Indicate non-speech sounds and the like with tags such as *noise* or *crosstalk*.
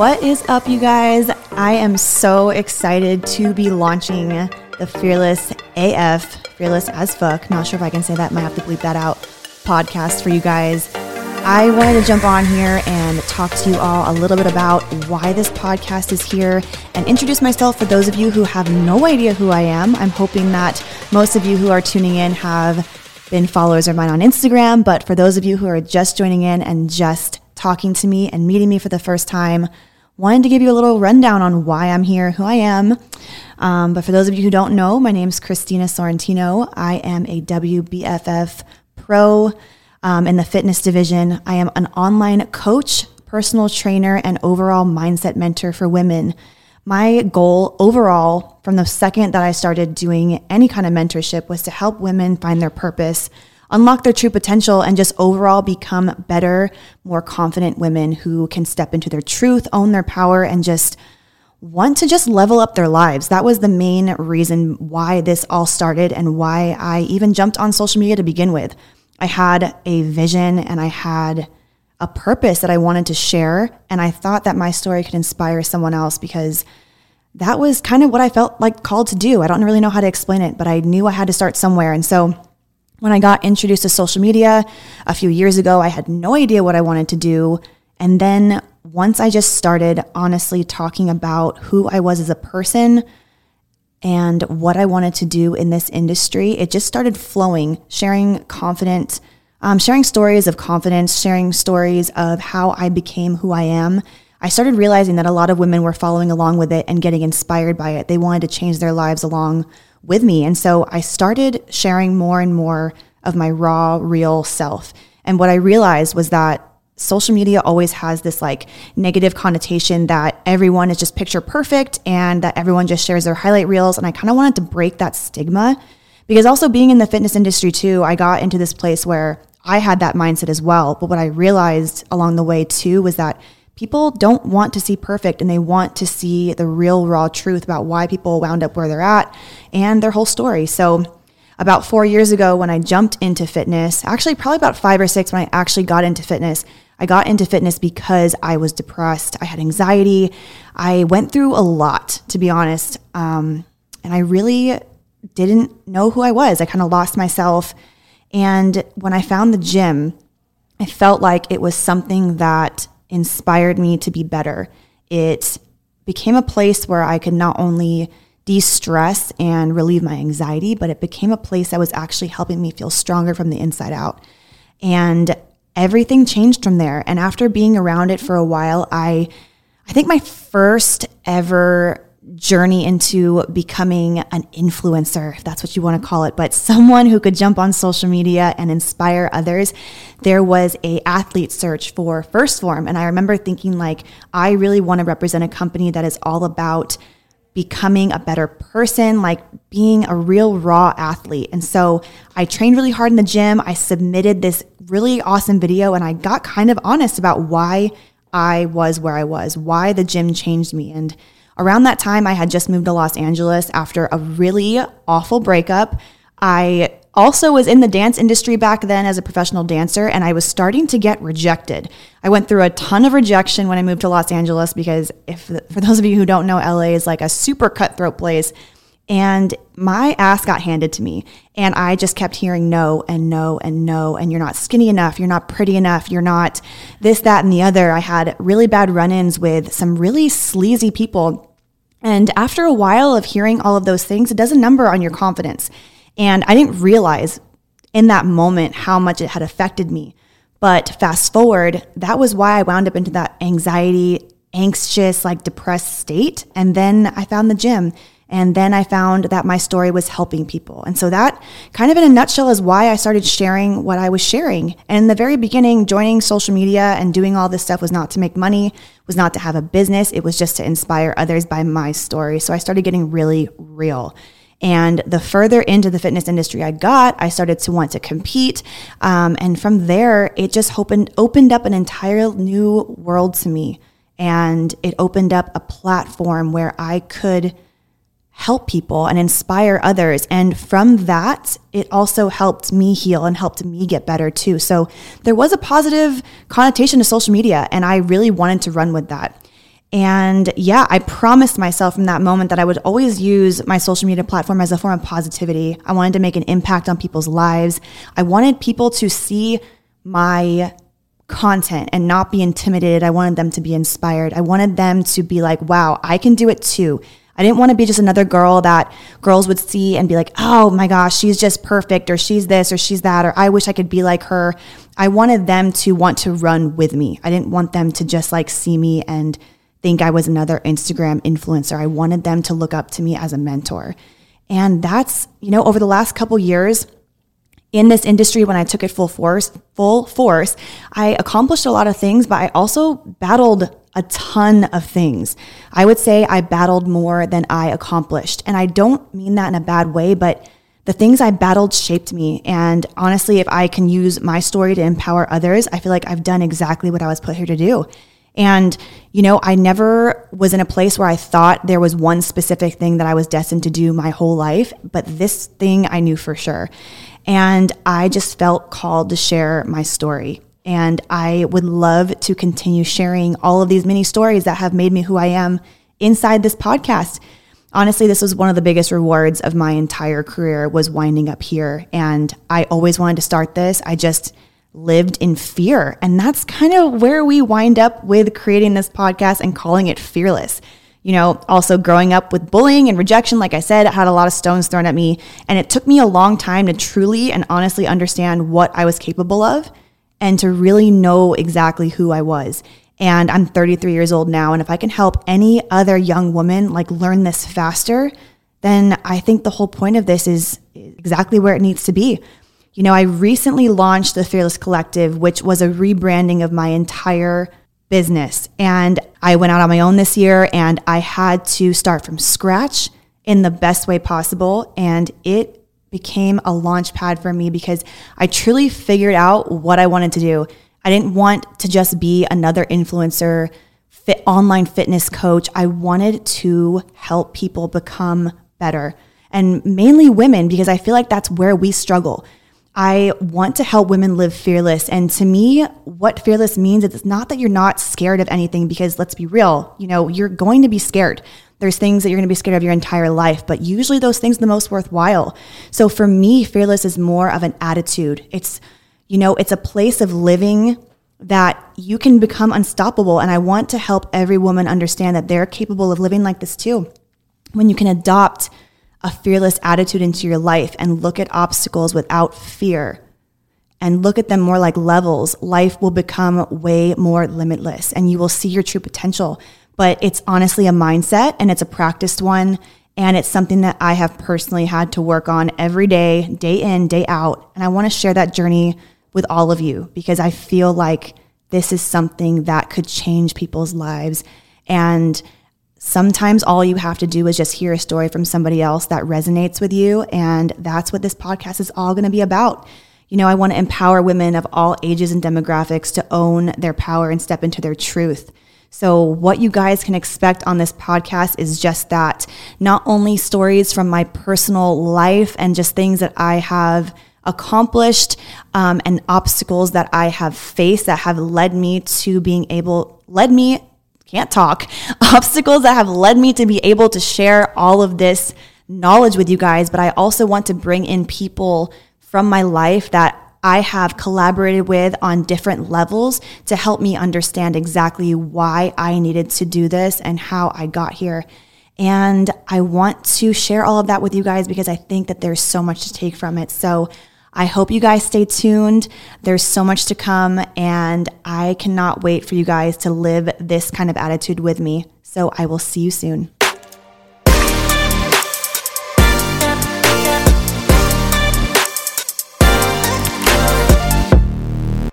What is up, you guys? I am so excited to be launching the Fearless AF, Fearless as fuck. Not sure if I can say that, might have to bleep that out. Podcast for you guys. I wanted to jump on here and talk to you all a little bit about why this podcast is here and introduce myself for those of you who have no idea who I am. I'm hoping that most of you who are tuning in have been followers of mine on Instagram, but for those of you who are just joining in and just talking to me and meeting me for the first time, wanted to give you a little rundown on why I'm here, who I am. Um, but for those of you who don't know, my name is Christina Sorrentino. I am a WBFF pro um, in the fitness division. I am an online coach, personal trainer, and overall mindset mentor for women. My goal overall, from the second that I started doing any kind of mentorship, was to help women find their purpose unlock their true potential and just overall become better, more confident women who can step into their truth, own their power, and just want to just level up their lives. That was the main reason why this all started and why I even jumped on social media to begin with. I had a vision and I had a purpose that I wanted to share. And I thought that my story could inspire someone else because that was kind of what I felt like called to do. I don't really know how to explain it, but I knew I had to start somewhere. And so when I got introduced to social media a few years ago, I had no idea what I wanted to do. And then once I just started honestly talking about who I was as a person and what I wanted to do in this industry, it just started flowing, sharing confident, um, sharing stories of confidence, sharing stories of how I became who I am. I started realizing that a lot of women were following along with it and getting inspired by it. They wanted to change their lives along with me. And so I started sharing more and more of my raw, real self. And what I realized was that social media always has this like negative connotation that everyone is just picture perfect and that everyone just shares their highlight reels. And I kind of wanted to break that stigma because also being in the fitness industry too, I got into this place where I had that mindset as well. But what I realized along the way too was that people don't want to see perfect and they want to see the real raw truth about why people wound up where they're at and their whole story. So about four years ago when I jumped into fitness, actually probably about five or six when I actually got into fitness, I got into fitness because I was depressed. I had anxiety. I went through a lot, to be honest. Um, and I really didn't know who I was. I kind of lost myself. And when I found the gym, I felt like it was something that inspired me to be better. It became a place where I could not only de stress and relieve my anxiety, but it became a place that was actually helping me feel stronger from the inside out. And everything changed from there. And after being around it for a while, I I think my first ever journey into becoming an influencer, if that's what you want to call it, but someone who could jump on social media and inspire others. There was a athlete search for 1st Phorm. and I remember thinking like, I really want to represent a company that is all about becoming a better person, like being a real raw athlete. And so I trained really hard in the gym. I submitted this really awesome video and I got kind of honest about why I was where I was, why the gym changed me. And Around that time, I had just moved to Los Angeles after a really awful breakup. I also was in the dance industry back then as a professional dancer, and I was starting to get rejected. I went through a ton of rejection when I moved to Los Angeles because, if for those of you who don't know, LA is like a super cutthroat place. And my ass got handed to me. And I just kept hearing no and no and no. And you're not skinny enough. You're not pretty enough. You're not this, that, and the other. I had really bad run ins with some really sleazy people and after a while of hearing all of those things, it does a number on your confidence. And I didn't realize in that moment how much it had affected me. But fast forward, that was why I wound up into that anxiety, anxious, like depressed state. And then I found the gym. And then I found that my story was helping people. And so that kind of in a nutshell is why I started sharing what I was sharing. And in the very beginning, joining social media and doing all this stuff was not to make money, was not to have a business. It was just to inspire others by my story. So I started getting really real. And the further into the fitness industry I got, I started to want to compete. Um, and from there, it just opened, opened up an entire new world to me. And it opened up a platform where I could help people and inspire others. And from that, it also helped me heal and helped me get better too. So there was a positive connotation to social media, and I really wanted to run with that. And yeah, I promised myself from that moment that I would always use my social media platform as a form of positivity. I wanted to make an impact on people's lives. I wanted people to see my content and not be intimidated. I wanted them to be inspired. I wanted them to be like, wow, I can do it too. I didn't want to be just another girl that girls would see and be like, oh my gosh, she's just perfect, or she's this, or she's that, or I wish I could be like her. I wanted them to want to run with me. I didn't want them to just like see me and think I was another Instagram influencer. I wanted them to look up to me as a mentor. And that's, you know, over the last couple years, in this industry when I took it full force, full force, I accomplished a lot of things, but I also battled a ton of things. I would say I battled more than I accomplished. And I don't mean that in a bad way, but the things I battled shaped me. And honestly, if I can use my story to empower others, I feel like I've done exactly what I was put here to do. And, you know, I never was in a place where I thought there was one specific thing that I was destined to do my whole life, but this thing I knew for sure. And I just felt called to share my story. And I would love to continue sharing all of these mini stories that have made me who I am inside this podcast. Honestly, this was one of the biggest rewards of my entire career was winding up here. And I always wanted to start this. I just lived in fear. And that's kind of where we wind up with creating this podcast and calling it Fearless. You know, also growing up with bullying and rejection, like I said, I had a lot of stones thrown at me. And it took me a long time to truly and honestly understand what I was capable of and to really know exactly who I was. And I'm 33 years old now. And if I can help any other young woman like learn this faster, then I think the whole point of this is exactly where it needs to be. You know, I recently launched the Fearless Collective, which was a rebranding of my entire business. And I went out on my own this year and I had to start from scratch in the best way possible. And it became a launch pad for me because I truly figured out what I wanted to do. I didn't want to just be another influencer, fit online fitness coach. I wanted to help people become better and mainly women because I feel like that's where we struggle. I want to help women live fearless. And to me, what fearless means is it's not that you're not scared of anything, because let's be real, you know, you're going to be scared. There's things that you're going to be scared of your entire life, but usually those things are the most worthwhile. So for me, fearless is more of an attitude. It's, you know, it's a place of living that you can become unstoppable. And I want to help every woman understand that they're capable of living like this too. When you can adopt a fearless attitude into your life and look at obstacles without fear and look at them more like levels, life will become way more limitless and you will see your true potential. But it's honestly a mindset and it's a practiced one. And it's something that I have personally had to work on every day, day in, day out. And I want to share that journey with all of you because I feel like this is something that could change people's lives. And sometimes all you have to do is just hear a story from somebody else that resonates with you. And that's what this podcast is all going to be about. You know, I want to empower women of all ages and demographics to own their power and step into their truth. So, what you guys can expect on this podcast is just that not only stories from my personal life and just things that I have accomplished um, and obstacles that I have faced that have led me to being able, led me can't talk, *laughs* obstacles that have led me to be able to share all of this knowledge with you guys. But I also want to bring in people from my life that I have collaborated with on different levels to help me understand exactly why I needed to do this and how I got here. And I want to share all of that with you guys because I think that there's so much to take from it. So I hope you guys stay tuned. There's so much to come, and I cannot wait for you guys to live this kind of attitude with me. So I will see you soon.